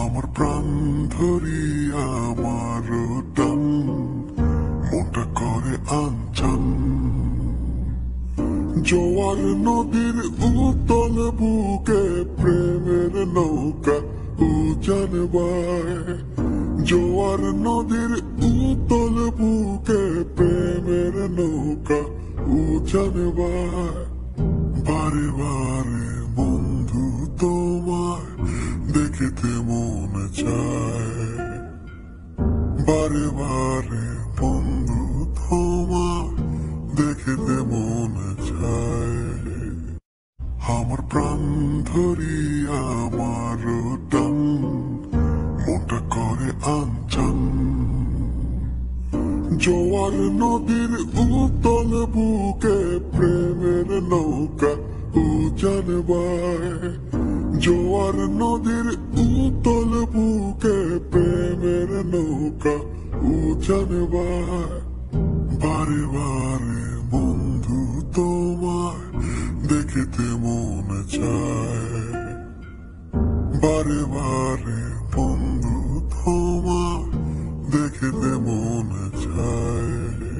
আমার প্রাণ ধরি আমার টান মনটা করে আনচান জোয়ার নদীর উতল বুকে প্রেমের নৌকা উজান বায়। জোয়ার নদীর উতল বুকে প্রেমের নৌকা উজান বায়। বারে বারে বারে বারে বন্ধু, তোমার দেখিতে মনে চায়। আমার প্রাণ ধরি, আমার টান মনটা করে আনচান। জোয়ার নদীর উতল বুকে প্রেমের নৌকা উজান বায়। জোয়ার নদীর উতল বুকে বোকা ও জানে বারে বারে বন্ধু তোমায় দেখিতে মন চায়। বারে বারে বন্ধু তোমার দেখিতে মন চায়।